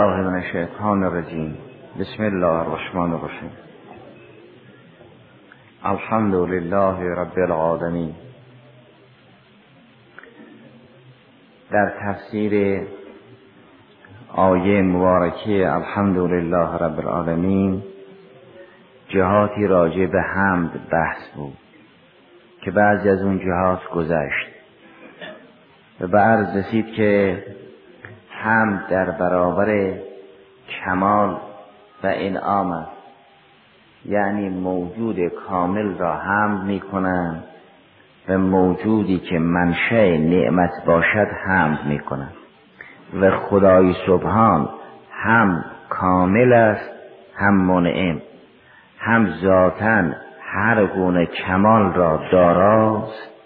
الله من الشیطان الرجیم بسم الله الرحمن الرحیم الحمد لله رب العالمین در تفسیر آیه مبارکه الحمد لله رب العالمین جهاتی راجع به حمد بحث بود که بعضی از اون جهات گذشت. و به عرض رسید که حمد در برابر کمال و انعام است. یعنی موجود کامل را حمد می کنند و موجودی که منشه نعمت باشد حمد می کنند و خدای سبحان هم کامل است هم منعم هم ذاتا هر گونه کمال را داراست.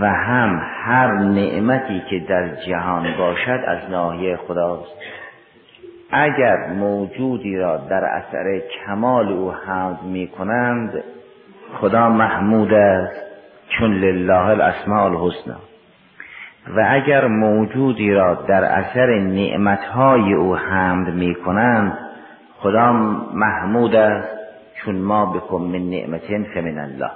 و هم هر نعمتی که در جهان باشد از ناحیه خداست. اگر موجودی را در اثر کمال او حمد می کنند خدا محمود است چون لله الاسماء الحسنا و اگر موجودی را در اثر نعمتهای او حمد می کنند خدا محمود است چون ما بکن من نعمتین فمن الله.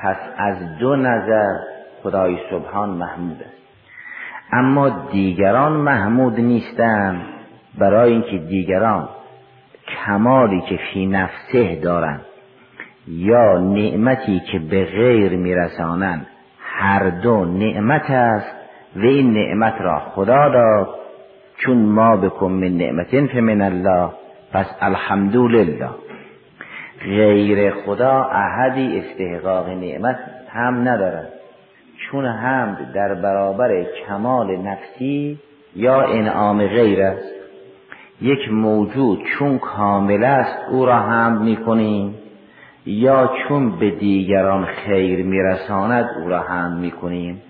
پس از دو نظر خدای سبحان محمود است اما دیگران محمود نیستند برای اینکه دیگران کمالی که فی نفسه دارند یا نعمتی که به غیر میرسانند هر دو نعمت است و این نعمت را خدا داد. چون ما بکن من نعمتین فمن الله پس الحمدلله. غیر خدا احدی استحقاق نعمت هم ندارد. چون حمد در برابر کمال نفسی یا انعام غیر است. یک موجود چون کامل است او را حمد می کنیم یا چون به دیگران خیر میرساند او را حمد می کنیم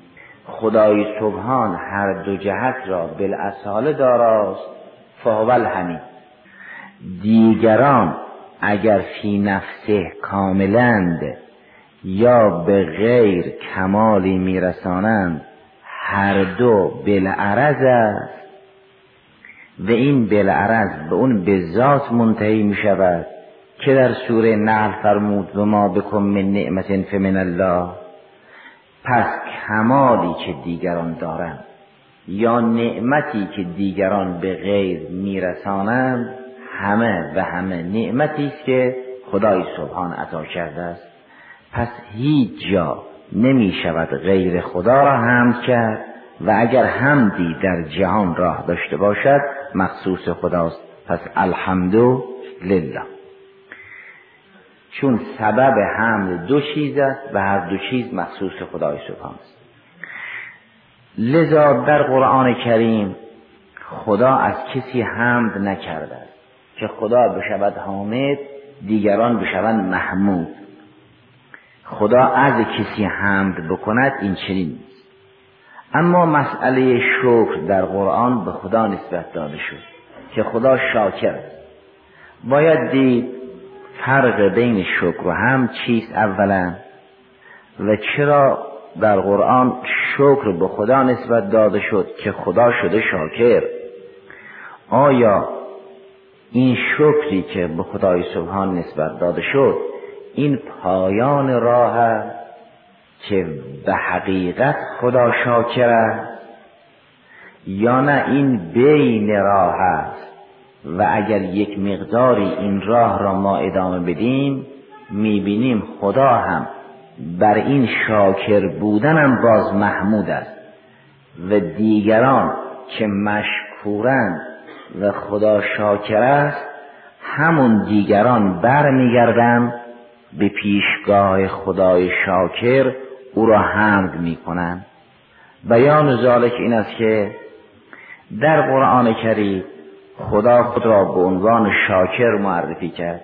خدای سبحان هر دو جهت را بالاصاله داراست فاول همین دیگران اگر فی نفسه کاملند یا به غیر کمالی میرسانند هر دو بالعرض است. و این بالعرض به اون به ذات منتهی می شود که در سوره نحل فرمود و ما بکن من نعمت فمن الله. پس کمالی که دیگران دارند یا نعمتی که دیگران به غیر میرسانند همه و همه نعمتی است که خدای سبحان عطا کرده است. پس هیچ جا نمی شود غیر خدا را حمد کرد و اگر حمدی در جهان راه داشته باشد مخصوص خداست. پس الحمدو لله چون سبب حمد دو چیز است و هر دو چیز مخصوص خدای سبحان است. لذا در قرآن کریم خدا از کسی حمد نکرده است. که خدا بشود حامد دیگران بشوند محمود. خدا از کسی حمد بکند این چنین نیست. اما مسئله شکر در قرآن به خدا نسبت داده شد که خدا شاکر. است باید دید فرق بین شکر و هم چیست اولا و چرا در قرآن شکر به خدا نسبت داده شد که خدا شده شاکر؟ آیا این شکری که به خدای سبحان نسبت داده شد این پایان راه که به حقیقت خدا شاکر است. یا نه این بین راه است و اگر یک مقداری این راه را ما ادامه بدیم می‌بینیم خدا هم بر این شاکر بودنم باز محمود است و دیگران که مشکورند و خدا شاکر است همون دیگران برمیگردند به پیشگاه خدای شاکر او را حمد می کنند بیان ذالک این است که در قرآن کریم خدا خود را به عنوان شاکر معرفی کرد.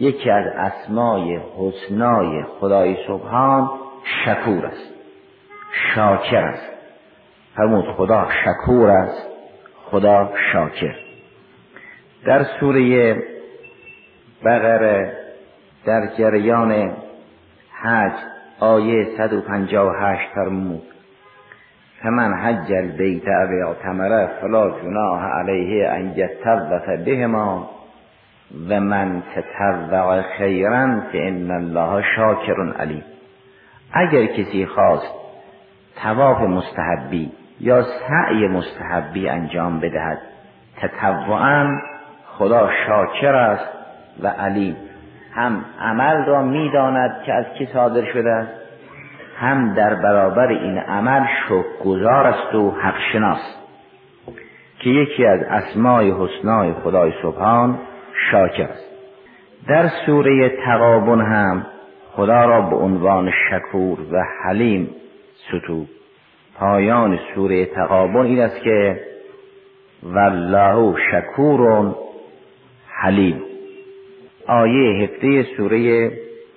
یکی از اسمای حسنای خدای سبحان شکور است. شاکر است. فرمود خدا شکور است. خدا شاکر. در سوره بقره در جریان حج آیه 158 فرمود فمن حج البیت او اعتمره فلا جناح علیه ان یتوف بهما و من تطوع خیرا فان الله شاکر علیم. اگر کسی خواست تواف مستحبی یا سعی مستحبی انجام بدهد. تطوعا خدا شاکر است و علیم. هم عمل را می‌داند که از کی صادر شده است هم در برابر این عمل گذار است و حق شناس که یکی از اسمای حسنای خدای سبحان شاکر است. در سوره تقابن هم خدا را به عنوان شکور و حلیم ستو پایان سوره تقابن این است که والله شکور حلیم. آیه هفته سوره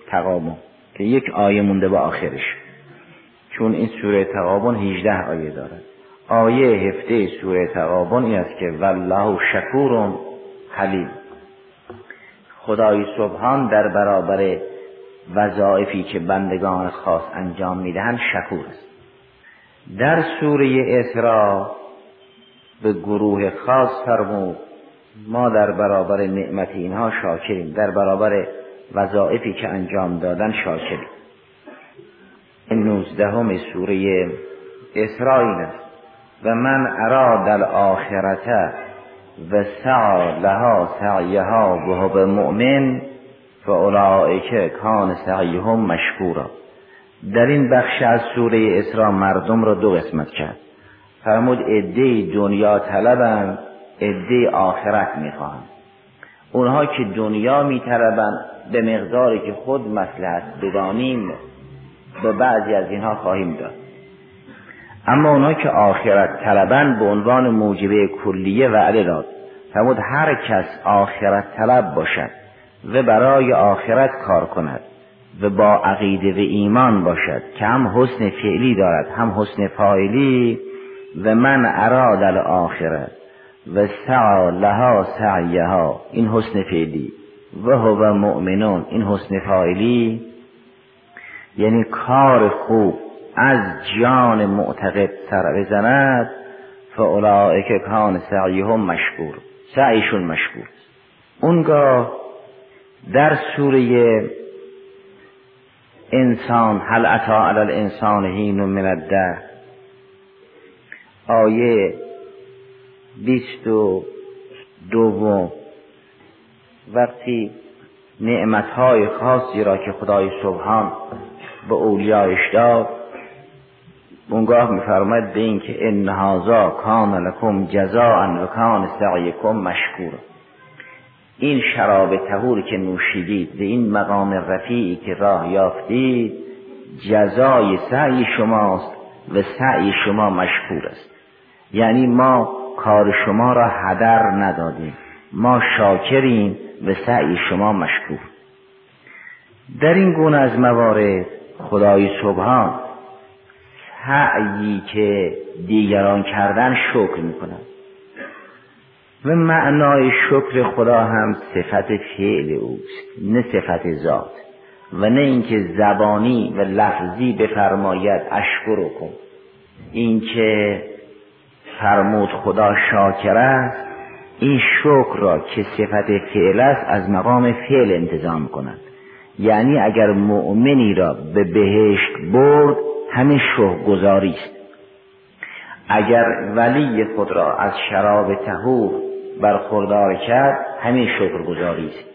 تقابن که یک آیه مونده به آخرش. چون این سوره تقابن 18 آیه دارد آیه هفته سوره تقابن این است که والله شکور حلیم. خدای سبحان در برابر وظایفی که بندگان خاص انجام می‌دهند شکور است. در سوره اسراء به گروه خاص فرمود ما در برابر نعمت اینها شاکریم در برابر وظایفی که انجام دادن شاکریم. این نوزدهم سوره اسرائیل است. و من اراد الاخرته و سعا لها سعیها و هو مؤمن فاولئک کان سعیهم مشکورا. در این بخش از سوره اسراء مردم را دو قسمت کرد. فرمود عده دنیا طلبند عده آخرت می‌خواهند. اونها که دنیا میطلبند به مقداری که خود مسلحت بدانیم به بعضی از اینها خواهیم داد. اما اونها که آخرت طلبند به عنوان موجبه کلیه وعده داد. فرمود هر کس آخرت طلب باشد و برای آخرت کار کند. و با عقیده و ایمان باشد. که هم حسن فعلی دارد هم حسن فاعلی و من اراد الاخره و سعا لها سعیها. این حسن فعلی. و هو مؤمنون. این حسن فاعلی یعنی کار خوب از جان معتقد سر بزند فاولائک کان سعیهم مشکور. سعیشون مشکور. اونگاه در سوره انسان هل اتا علی الانسان حین من الدهر؟ آیه بیست و دوم. وقتی نعمتهای خاصی را که خدای سبحان به اولیایش داد اونگاه میفرماید به این که ان هذا کان لکم جزاء و کان سعیکم مشکور این شراب تهور که نوشیدید به این مقام رفیعی که راه یافتید جزای سعی شماست و سعی شما مشکور است. یعنی ما کار شما را هدر ندادیم. ما شاکریم و سعی شما مشکور. در این گونه از موارد خدای سبحان سعیی که دیگران کردن شکر می‌کنند و معنای شکر خدا هم صفت فعل اوست نه صفت ذات. و نه اینکه زبانی و لفظی بفرماید اشکر کن. اینکه فرمود خدا شاکر است این شکر را که صفت فعل است از مقام فعل انتظام کند. یعنی اگر مؤمنی را به بهشت برد همین شکر است. اگر ولی خود را از شراب تهور برخوردار کرد همین شکر گذاری است.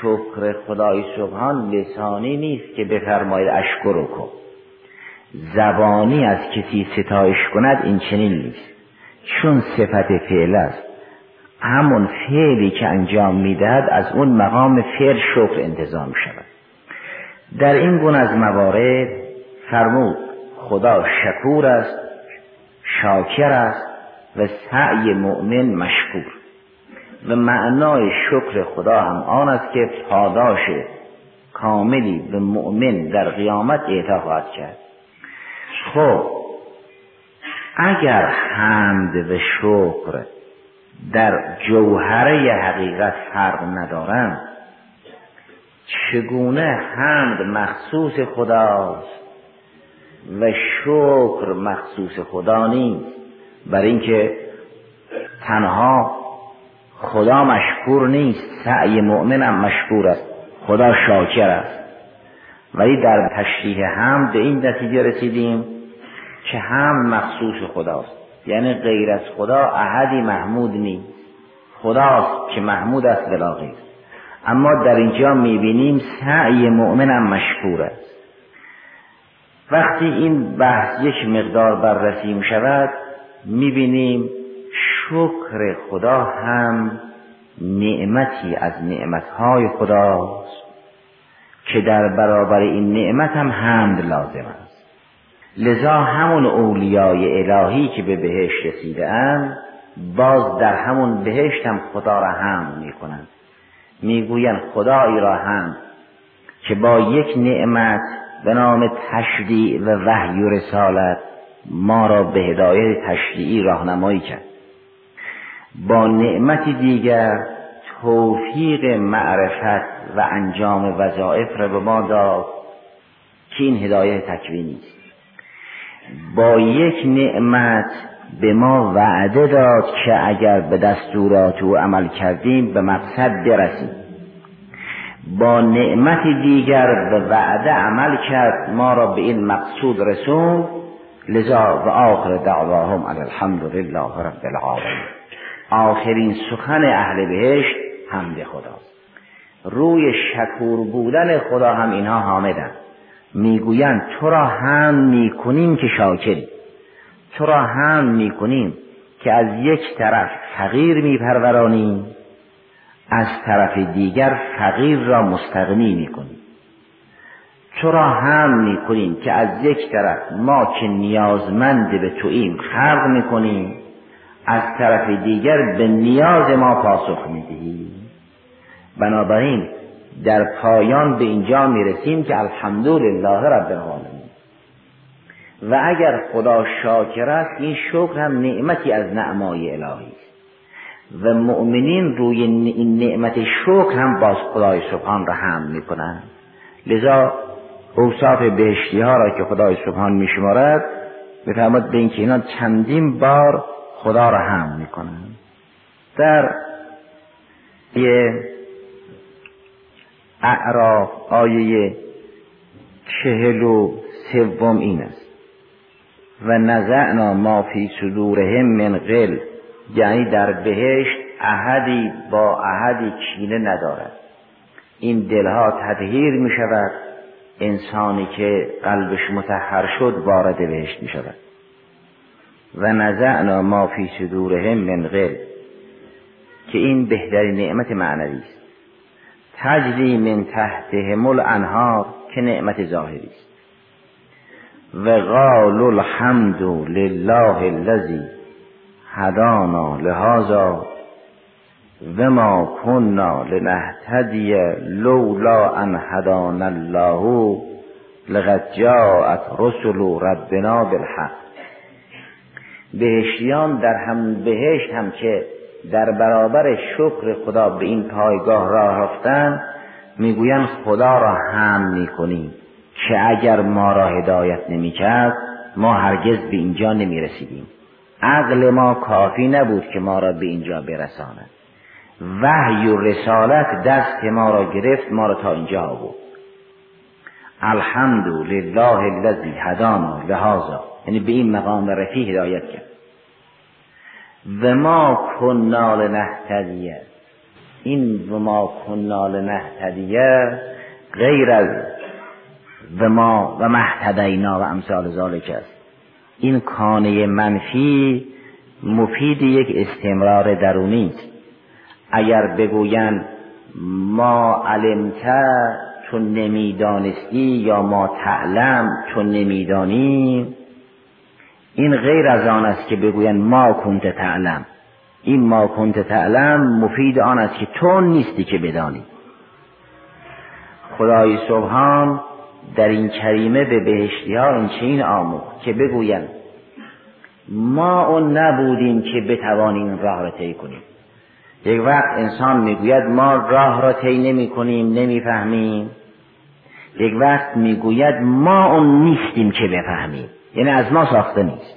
شکر خدای سبحان لسانی نیست که بفرماید اشکر کن زبانی از کسی ستایش کند این چنین نیست. چون صفت فعل است همون فعلی که انجام می‌دهد از اون مقام فعل شکر انتظام شود. در این گونه از موارد فرمود خدا شکور است شاکر است و سعی مؤمن مشکور. و معنای شکر خدا هم آن است که پاداش کاملی به مؤمن در قیامت اعطا خواهد کرد. خب اگر حمد و شکر در جوهره حقیقت فرق ندارند چگونه حمد مخصوص خداست و شکر مخصوص خدا نیست؟ برای اینکه تنها خدا مشکور نیست سعی مؤمنم مشکور است خدا شاکر است. ولی در تشریح هم به این نتیجه رسیدیم که هم مخصوص خداست. یعنی غیر از خدا احدی محمود نیست. خداست که محمود است بلا غیر اما در اینجا می‌بینیم سعی مؤمنم مشکور است. وقتی این بحث یک مقدار بررسی شود می‌بینیم شکر خدا هم نعمتی از نعمتهای خداست که در برابر این نعمت هم حمد لازم است. لذا همون اولیای الهی که به بهشت رسیده باز در همون بهشت هم خدا را حمد می‌کنند. می‌گویند خدایی را هم که با یک نعمت به نام تشریع و وحی و رسالت ما را به هدایت تشریعی راهنمایی کرد. با نعمتی دیگر توفیق معرفت و انجام وظایف را به ما داد که این هدایت تکوینی است با یک نعمت به ما وعده داد که اگر به دستورات او عمل کردیم به مقصد برسیم. با نعمت دیگر به وعده عمل کرد ما را به این مقصود رسوند لذا و آخر دعواهم الحمد لله رب العالمین. آخرین سخن اهل بهشت حمد خداست روی شکور بودن خدا هم اینها حامدن. می‌گویند تو را هم می‌کنیم که شاکری تو را هم می‌کنیم که از یک طرف فقیر میپرورانیم از طرف دیگر فقیر را مستغنی می‌کنیم. تو را هم می‌کنیم که از یک طرف ما که نیازمند به توییم خلق می‌کنیم از طرف دیگر به نیاز ما پاسخ می‌دهیم؟ بنابراین در پایان به اینجا می‌رسیم که الحمدلله رب العالمین. و اگر خدا شاکر است این شکر هم نعمتی از نعمای الهی است. و مؤمنین روی این نعمت شکر هم باز خدای سبحان را هم می‌کنند. لذا اوصاف بهشتی ها را که خدای سبحان میشمارد بفرماد به اینکه اینا چندین بار خدا را هم می‌کنند. در یه اعراف آیه چهل و سوم این است. و نزعنا ما فی صدورهم من غل یعنی در بهشت احدی با احدی کینه ندارد. این دلها تطهیر می شود انسانی که قلبش متحر شد وارد بهشت می شود و نزعنا ما فی صدورهم من غل که این بهترین نعمت معنوی است. تجری من تحتهم الانهار که نعمت ظاهری است. و قال الحمد لله الذي هدانا لهذا و ما كنا لنهتدی لولا ان هدانا الله لقد جاءت رسل ربنا بالحق۔ بهشتیان در هم بهشت هم که در برابر شکر خدا به این پایگاه راه رفتن می‌گویند خدا را هم می‌کنیم که اگر ما را هدایت نمی‌کرد ما هرگز به اینجا نمی رسیدیم عقل ما کافی نبود که ما را به اینجا برساند۔ وحی و رسالت دست ما را گرفت ما را تا اینجا بود الحمد لله الذی هدانا لهذا. یعنی به این مقام رفیع هدایت کرد. و ما کنا لنهتدیه این و ما کنا لنهتدیه غیر از و ما و محتدینا و امثال ذالک است. این کانه منفی مفید یک استمرار درونی است. اگر بگویند ما علمت چون نمی‌دانستی یا ما تعلم چون نمیدانی این غیر از آن است که بگویند ما کنت تعلم. این ما کنت تعلم مفید آن است که تو نیستی که بدانی. خدای سبحان در این کریمه به بهشتی ها این چین آموخت که بگویند ما اون نبودیم که بتوانیم راه را طی کنیم. یک وقت انسان می‌گوید ما راه را طی نمی کنیم نمی‌فهمیم. یک وقت می‌گوید ما اون نیستیم که بفهمیم. یعنی از ما ساخته نیست.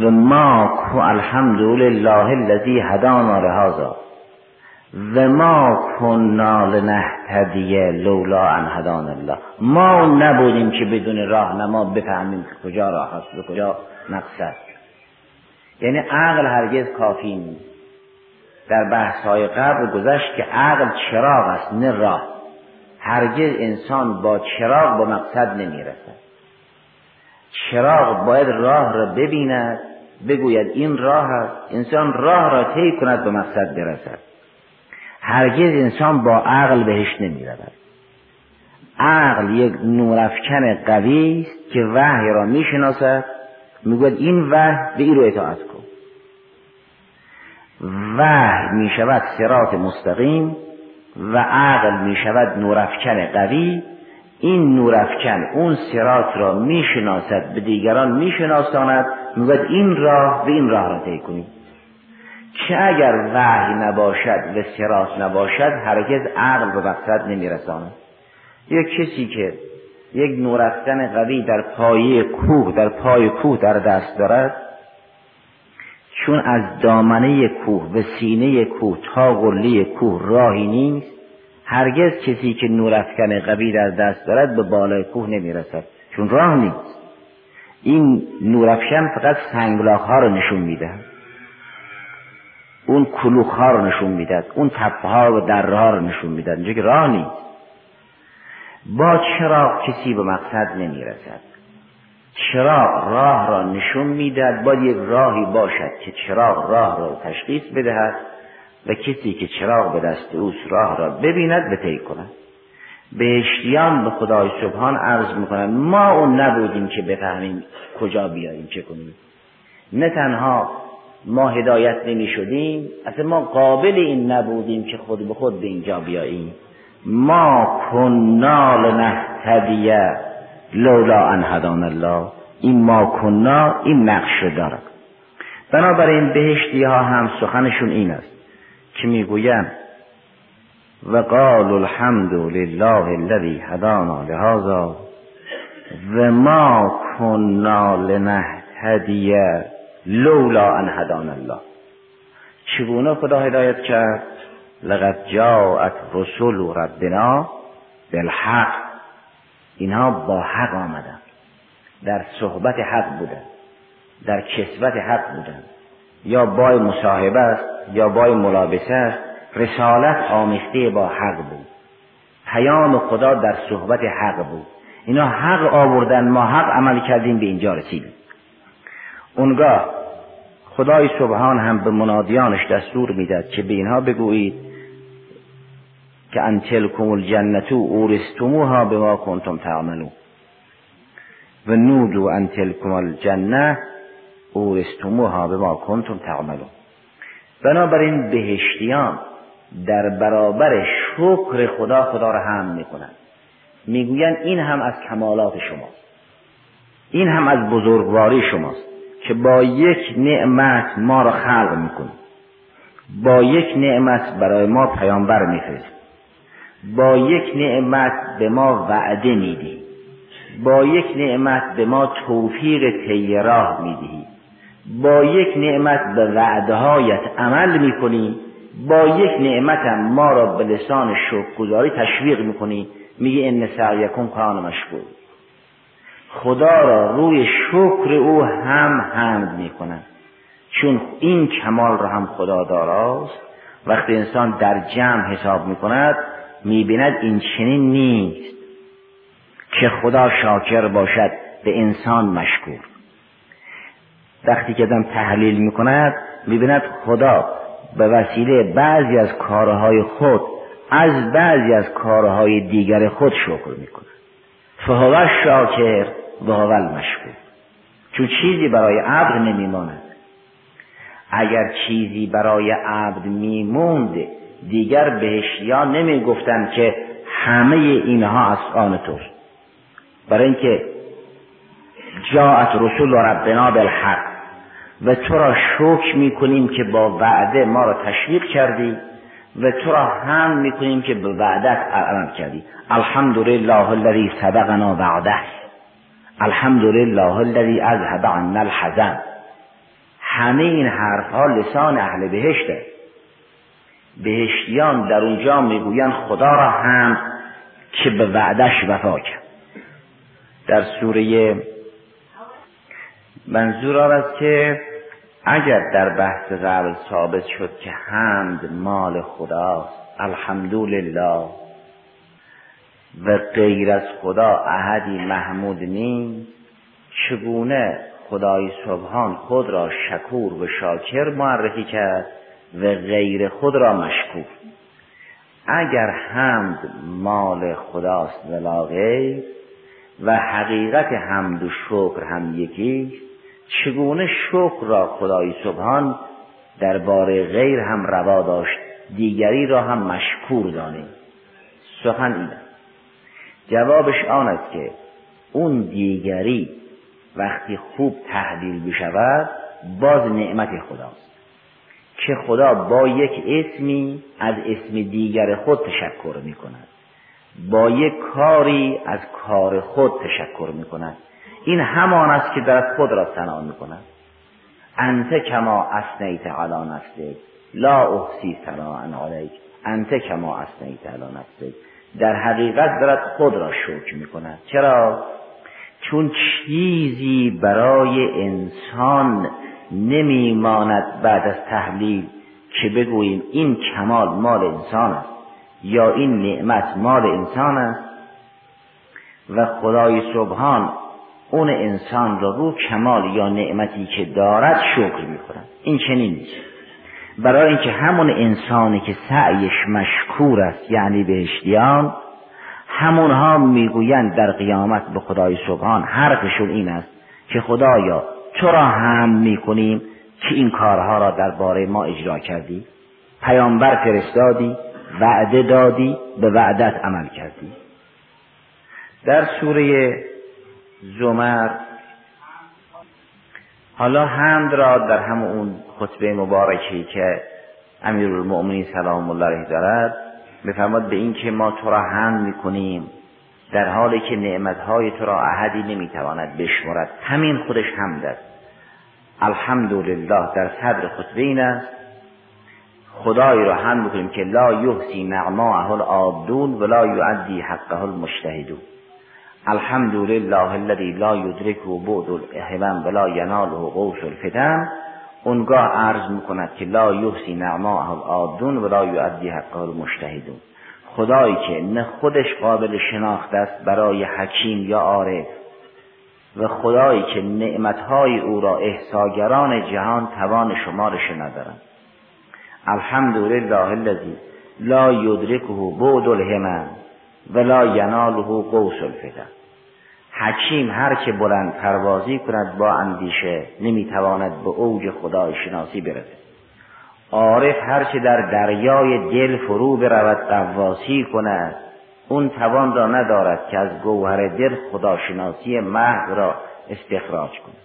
و ما الحمدلله الذی هدانا لهذا. و ما کنا لنهتدی لولا ان هدان الله. ما نبودیم که بدون راهنما بفهمیم که کجا راه است و کجا مقصد. یعنی عقل هرگز کافی نیست. در بحث های قبل گذشت که عقل چراغ است نه راه. هرگز انسان با چراغ به مقصد نمی‌رسد. چراغ باید راه را ببیند بگوید این راه است. انسان راه را طی کند به مقصد برسد. هرگز انسان با عقل بهش نمی رود عقل یک نورافکن قوی است که وحی را می شناسد می‌گوید این وحی به این رو اطاعت کن. وحی می شود سرات مستقیم و عقل می شود نورافکن قوی. این نورافکن اون سرات را می شناسد به دیگران می شناساند می‌گوید این راه به این راه را طی کنید که اگر وحی نباشد و سراس نباشد هرگز عقل به مقصد نمیرساند. یک کسی که یک نورفتن قوی در پایه کوه در پای کوه در دست دارد چون از دامنه کوه و سینه کوه تا قله کوه راهی نیست هرگز کسی که نورافکن قوی در دست دارد به بالای کوه نمی‌رسد چون راه نیست. این نورافکن فقط سنگلاخ ها رو نشون میده. اون کلوخ ها رو نشون می‌داد اون تپه ها و دره رو نشون می‌داد اینجا که راه نیست. با چراغ کسی به مقصد نمی‌رسد. چراغ راه را نشون می‌دهد. باید یک راهی باشد که چراغ راه را تشخیص بدهد و کسی که چراغ به دست اوست راه را ببیند به طی کند. بهشتیان به خدای سبحان عرض می‌کنند ما اون نبودیم که بفهمیم کجا بیاییم چه کنیم. نه تنها ما هدایت نمی شدیم اصلا ما قابل این نبودیم که خود به خود به اینجا بیاییم. ما کنا لنهتدی لولا ان هدان الله این ما کنا این نقش دارد بنابراین بهشتی ها هم سخنشون این است که می‌گویم و قال الحمد لله الذي هدانا لهذا و ما کنا لنهتدی لولا ان هدان الله. چگونه خدا هدایت کرد؟ لقد جاءت رسول ربنا بالحق. اینها با حق آمدن. در صحبت حق بودن. در کسبت حق بودن. یا بای مصاحبه است یا بای ملابسه است. رسالت آمیخته با حق بود. پیام خدا در صحبت حق بود. اینا حق آوردن ما حق عمل کردیم به اینجا رسیدیم. اونگاه خدای سبحان هم به منادیانش دستور می‌داد که به اینها بگویید که ان تلکم الجنتو اورستموها به ما کنتم تعملون. و نودو ان تلکم الجنه اورستموها به ما کنتم تعملون. بنابراین بهشتیان در برابر شکر خدا خدا را هم می‌کنند. می‌گویند این هم از کمالات شماست. این هم از بزرگواری شماست که با یک نعمت ما را خلق می‌کنی با یک نعمت برای ما پیامبر میفرست با یک نعمت به ما وعده میدی. با یک نعمت به ما توفیق طی راه می‌دهی با یک نعمت به وعدهایت عمل می‌کنی. با یک نعمت هم ما را به لسان شکرگزاری تشویق می‌کنی. میگه ان سعیکم کان مشکور. خدا را روی شکر او هم حمد می کند چون این کمال را هم خدا داراست. وقتی انسان در جمع حساب می کند می بیند این چنین نیست که خدا شاکر باشد به انسان مشکور. وقتی که دم تحلیل می کند می بیند خدا به وسیله بعضی از کارهای خود از بعضی از کارهای دیگر خود شکر می کند فهو شاکر و مشکور. چون چیزی برای عبد نمیماند. اگر چیزی برای عبد میموند دیگر بهشتیان نمی‌گفتند که همه اینها از آن توست. برای اینکه جاعت رسول ربنا بالحق و تو را شکر می‌کنیم که با وعده ما را تشویق کردی و تو را هم می‌کنیم که به وعدت عمل کردی. الحمدلله الذی سبقنا وعده. الحمدلله الذی اذهب عنا الحزن. همه این حرف ها لسان اهل بهشته. بهشتیان در اونجا می‌گویند خدا را هم که به وعدش وفا کرد. در سوره منظور است که اگر در بحث قبل ثابت شد که حمد مال خداست الحمدلله و غیر از خدا احدی محمود نیست چگونه خدای سبحان خود را شکور و شاکر معرفی کرد؟ و غیر خود را مشکور اگر حمد مال خداست ولا غیر و حقیقت حمد و شکر هم یکی چگونه شکر را خدای سبحان درباره غیر هم روا داشت دیگری را هم مشکور دانیم سخن این جوابش آن است که اون دیگری وقتی خوب تحلیل بشود باز نعمت خداست. که خدا با یک اسمی از اسم دیگر خود تشکر می کند با یک کاری از کار خود تشکر می کند این همان است که در خود را ثنا می کند انت کما اسنیت علی نفسک لا احسی ثناء علیک. انت کما اسنیت علی نفسک. در حقیقت دارد خود را شکر می کند چرا؟ چون چیزی برای انسان نمیماند بعد از تحلیل که بگوییم این کمال مال انسان است یا این نعمت مال انسان است. و خدای سبحان اون انسان را رو کمال یا نعمتی که دارد شکر می‌کند این چنین نیست. برای اینکه همون انسانی که سعیش مشکور است یعنی بهشتیان همونها می‌گویند در قیامت به خدای سبحان حرفشون این است که خدایا تو را هم می‌کنیم که این کارها را درباره ما اجرا کردی؟ پیامبر فرستادی وعده دادی به وعدت عمل کردی. در سوره زمر حالا حمد را در همون خطبه مبارکی که امیرالمؤمنین سلام الله علیه دارد بفرماد به این که ما تو را حمد می‌کنیم؟ در حالی که نعمتهای تو را احدی نمی‌تواند بشمرد همین خودش حمد است الحمدلله در صدر خطبه این است. خدای را هم می‌کنیم که لا یحسی نعماءه العابدون ولا یعدی حقه المجتهدون. الحمد لله الذي لا يدركه بعد الهمم ولا يناله قوس الفتن. اونگاه عرض می‌کند که لا یحسی نعماءه العابدون ولا یعدی حقه المجتهدون. خدایی که نه خودش قابل شناخت است برای حکیم یا عارف و خدایی که نعمتهای او را احساگران جهان توان شمارش ندارند الحمد لله الذی لا یدرکه بعد الهمم ولا یناله قوس الفتن حکیم هر که بلند پروازی کند با اندیشه نمی‌تواند به اوج خدای شناسی برسد. عارف هر که در دریای دل فرو برود قواسی کند. اون توان را ندارد که از گوهر دل خداشناسی محض را استخراج کند.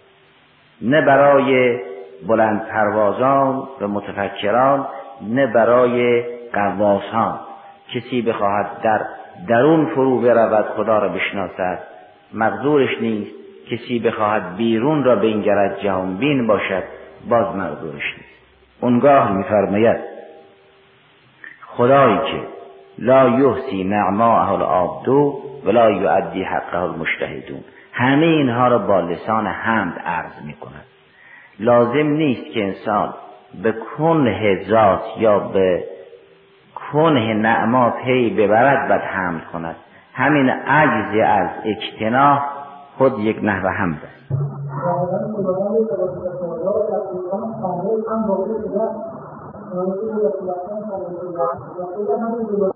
نه برای بلند پروازان و متفکران نه برای قواسان کسی بخواهد در درون فرو برود خدا را بشناسد. مقدورش نیست کسی بخواهد بیرون را بینگرد جهان بین باشد باز مقدورش نیست. اونگاه میفرماید خدایی که لا یحسی نعماءه العابدو ولا یعدی حقه المجتهدون. همه اینها را با لسان حمد عرض می کند لازم نیست که انسان به کنه ذات یا به کنه نعما پی ببرد و حمد کند. همین عجز از اجتناح خود یک نحو حمد است.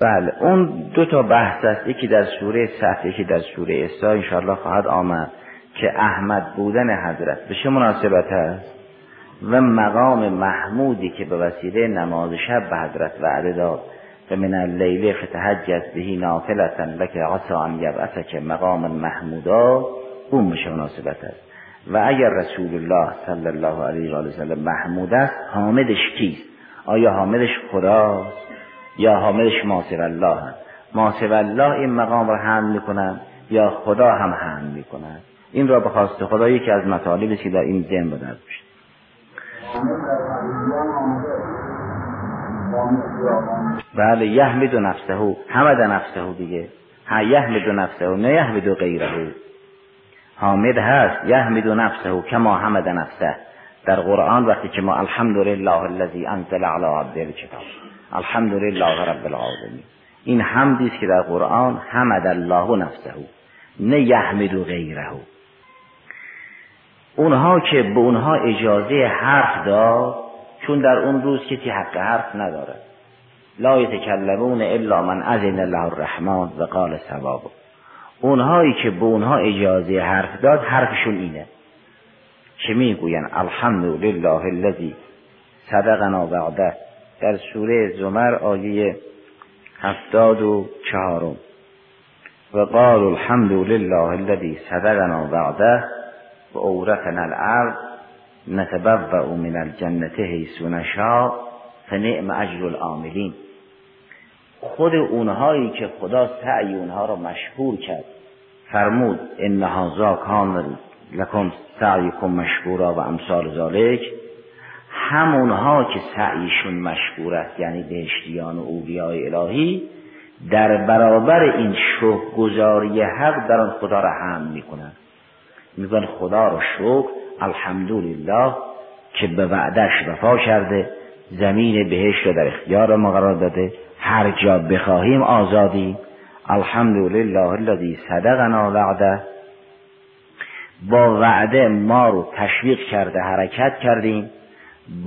بله اون دو تا بحث است. یکی در سوره صف یکی در سوره اسراء انشاءالله خواهد آمد که احمد بودن حضرت به چه مناسبت است؟ و مقام محمودی که به وسیله نماز شب به حضرت وعده داد. و من اللیل فتحجت بهی نافلتا لک عصا ان که مقام محمودا اون به مناسبت است؟ و اگر رسول الله صلی الله علیه و سلم محمود است حامدش کیست آیا حامدش خداست یا حامدش ماسر الله هم ماسر الله این مقام رو حمل می‌کنن یا خدا هم حمل می‌کنن این را به خواست خدا یکی از مطالبی که در این ذهن بدرد بشه بله یحمد نفسه حمد نفسه دیگه. ها یحمد نفسه نه یحمد غیره. حامد هست. یحمد نفسه کما حمد نفسه. در قرآن وقتی که ما الحمد لله الذی انزل علی عبده الکتاب. الحمد لله رب العالمین. این حمدی است که در قرآن حمد الله نفسه. نه یحمد غیره. اونها که به اونها اجازه حرف داد چون در اون روز کسی حق حرف نداره لا یتکلمون الا من اذن الله الرحمن و قال ثواب اونهایی که به اونها اجازه حرف داد حرفشون اینه. که می‌گوین؟ الحمد لله الذی صدقنا وعده. در سوره زمر آیه هفتاد و چهارم. و قال الحمد لله الذي صدقنا وعده. و اورثنا الارض نتبوأ من الجنة حیث نشاء. فنعم اجر العاملین. خود اونهایی که خدا سعی اونها را مشهور کرد. فرمود ان هذا کان لکم سعیکم مشکورا و امثال ذالک همونها که سعیشون مشکور است یعنی بهشتیان و اولیای الهی در برابر این شکر گذاری حق در آن خدا را هم می‌کنند. میگن خدا را شکر الحمدلله که به وعدش وفا کرده زمین بهشت را در اختیار ما قرار داده هر جا بخواهیم آزادی. الحمدلله الذی صدقنا وعده. با وعده ما رو تشویق کرده حرکت کردیم.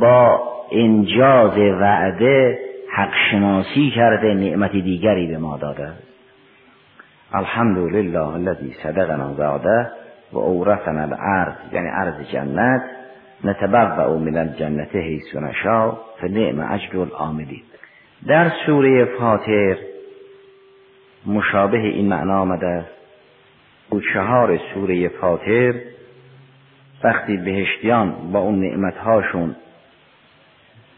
با انجاز وعده حق شناسی کرده نعمت دیگری به ما داده. الحمد لله الذي صدقنا وعده. و اورثنا الارض یعنی ارض جنت. نتبوأ من الجنة حیث نشاء فنعم اجر العاملین. در سوره فاطر مشابه این معنا آمده است او چهار سوره فاطر وقتی بهشتیان با اون نعمتهاشون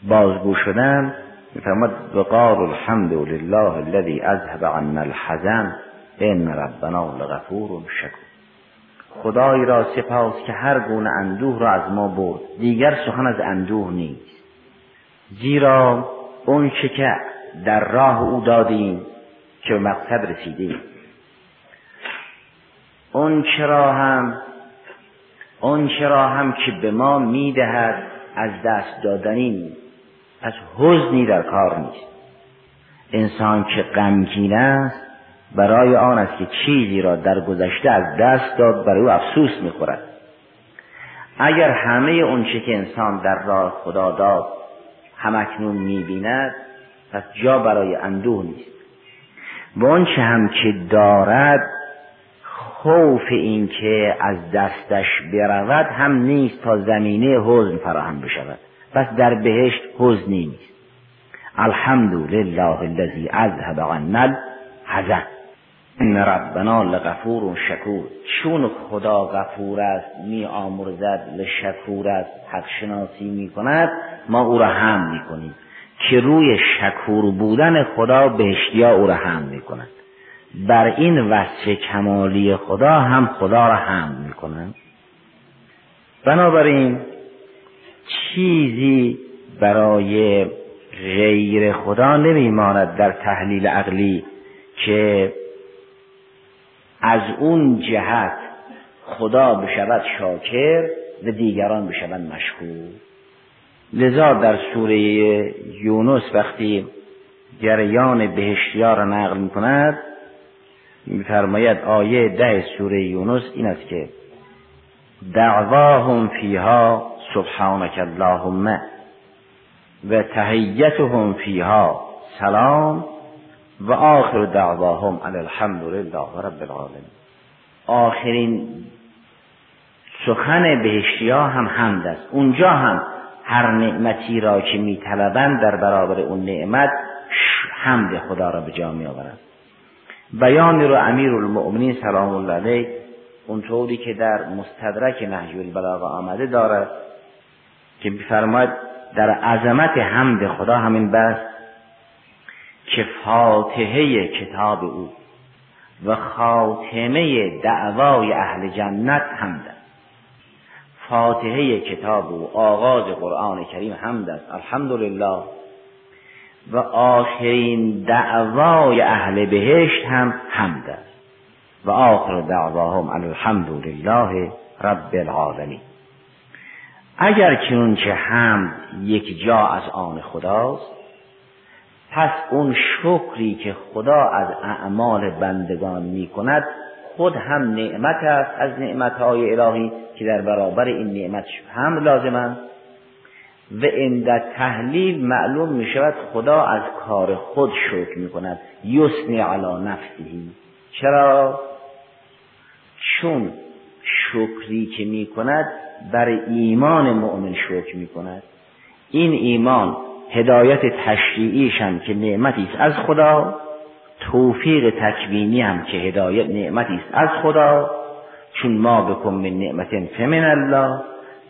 بازگو شدن میفرماد وقال الحمد لله الذي اذهب عنا الحزن ان ربنا لغفور شکور. خدای را سپاس که هر گونه اندوه را از ما برد. دیگر سخن از اندوه نیست. زیرا اون که در راه او دادیم که به مقصد رسیدیم. اون چرا هم اون چرا هم که به ما می‌دهد از دست دادنی پس حزنی در کار نیست. انسان که غمگین است برای آن است که چیزی را در گذشته از دست داد برای او افسوس می‌خورد. اگر همه اون چه که انسان در راه خدا داد همکنون می‌بیند پس جا برای اندوه نیست. و اون چه هم که دارد خوف این که از دستش برود هم نیست تا زمینه حزن فراهم بشود. پس در بهشت حزنی نیست. الحمد لله اذهب عنا الحزن. ان ربنا لغفور شکور. چون خدا غفور است می آمرزد لشکور است حق شناسی می کند ما او را هم می کنیم. که روی شکور بودن خدا بهشتیا او را هم می کند. بر این وصف کمالی خدا هم خدا را هم می کنند. بنابراین چیزی برای غیر خدا نمیماند در تحلیل عقلی که از اون جهت خدا بشود شاکر و دیگران بشوند مشکور. لذا در سوره یونس وقتی جریان بهشتیا را نقل می کند میفرماید آیه ده سوره یونس این است که دعواهم فیها سبحانك اللهم و تحیتهم فیها سلام و آخر دعواهم علی الحمد لله رب العالمین. آخرین سخن بهشتیا هم حمد است. اونجا هم هر نعمتی را که میطلبند در برابر اون نعمت حمد خدا را به جا می آورند بیان رو امیر المؤمنین سلام الله علیه اونطوری که در مستدرک نهج البلاغه آمده دارد که بفرماید در عظمت حمد خدا همین بس که فاتحه کتاب او و خاتمه دعوای اهل جنت حمد است فاتحه کتاب او آغاز قرآن کریم حمد است الحمدلله. و آخرین دعوای اهل بهشت هم حمد است و آخر دعواهم الحمد لله رب العالمین. اگر که اون چه حمد یک جا از آن خداست پس اون شکری که خدا از اعمال بندگان می کند خود هم نعمت است از نعمتهای الهی که در برابر این نعمت هم لازمند. و عند تحلیل معلوم می شود خدا از کار خود شکر می کند یسنی علی نفسهی چرا؟ چون شکری که می کند بر ایمان مؤمن شکر می کند این ایمان هدایت تشریعیش هم که نعمتی است از خدا توفیق تکوینی هم که هدایت نعمتی است از خدا. چون ما بکن من نعمت فمن الله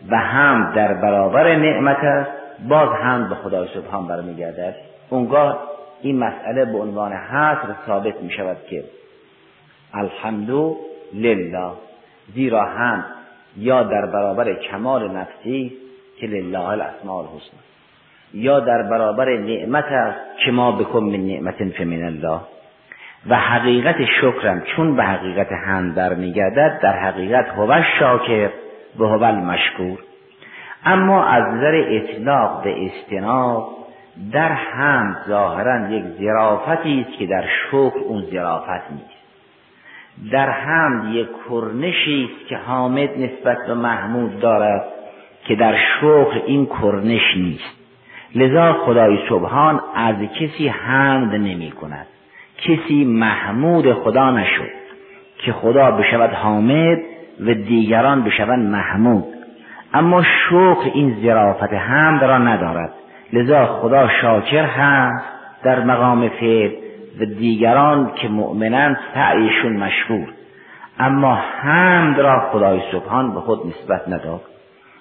و هم در برابر نعمت است باز هم به خدای سبحان برمیگردد. اونگاه این مسئله به عنوان حصر ثابت می شود که الحمد لله زیرا هم یا در برابر کمال نفسی که لله الاسماء الحسنى یا در برابر نعمت است که ما بکن من نعمت فمن الله. و حقیقت شکرم چون به حقیقت هم برمیگردد در حقیقت هو شاکر و هو مشکور اما از نظر اطلاق به استناب در هم ظاهرا یک زرافتی است که در شکر اون زرافت نیست. در هم یک کرنشی است که حامد نسبت به محمود دارد که در شکر این کرنش نیست. لذا خدای سبحان از کسی حمد نمی کند. کسی محمود خدا نشد که خدا بشود حامد و دیگران بشوند محمود. اما شکر این زرافت حمد را ندارد. لذا خدا شاکر هست در مقام فعل و دیگران که مؤمنند سعیشون مشهور. اما حمد را خدای سبحان به خود نسبت نداد.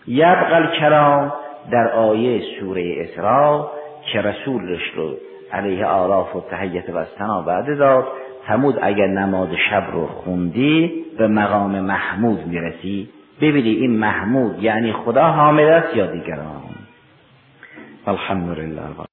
یبقل کلام در آیه سوره اسراء که رسولش رو علیه آراف و تحیت و سنا بعد داد همود اگر نماز شب رو خوندی به مقام محمود می‌رسی. ببینی این محمود یعنی خدا حامل است یا دیگران؟ الحمدلله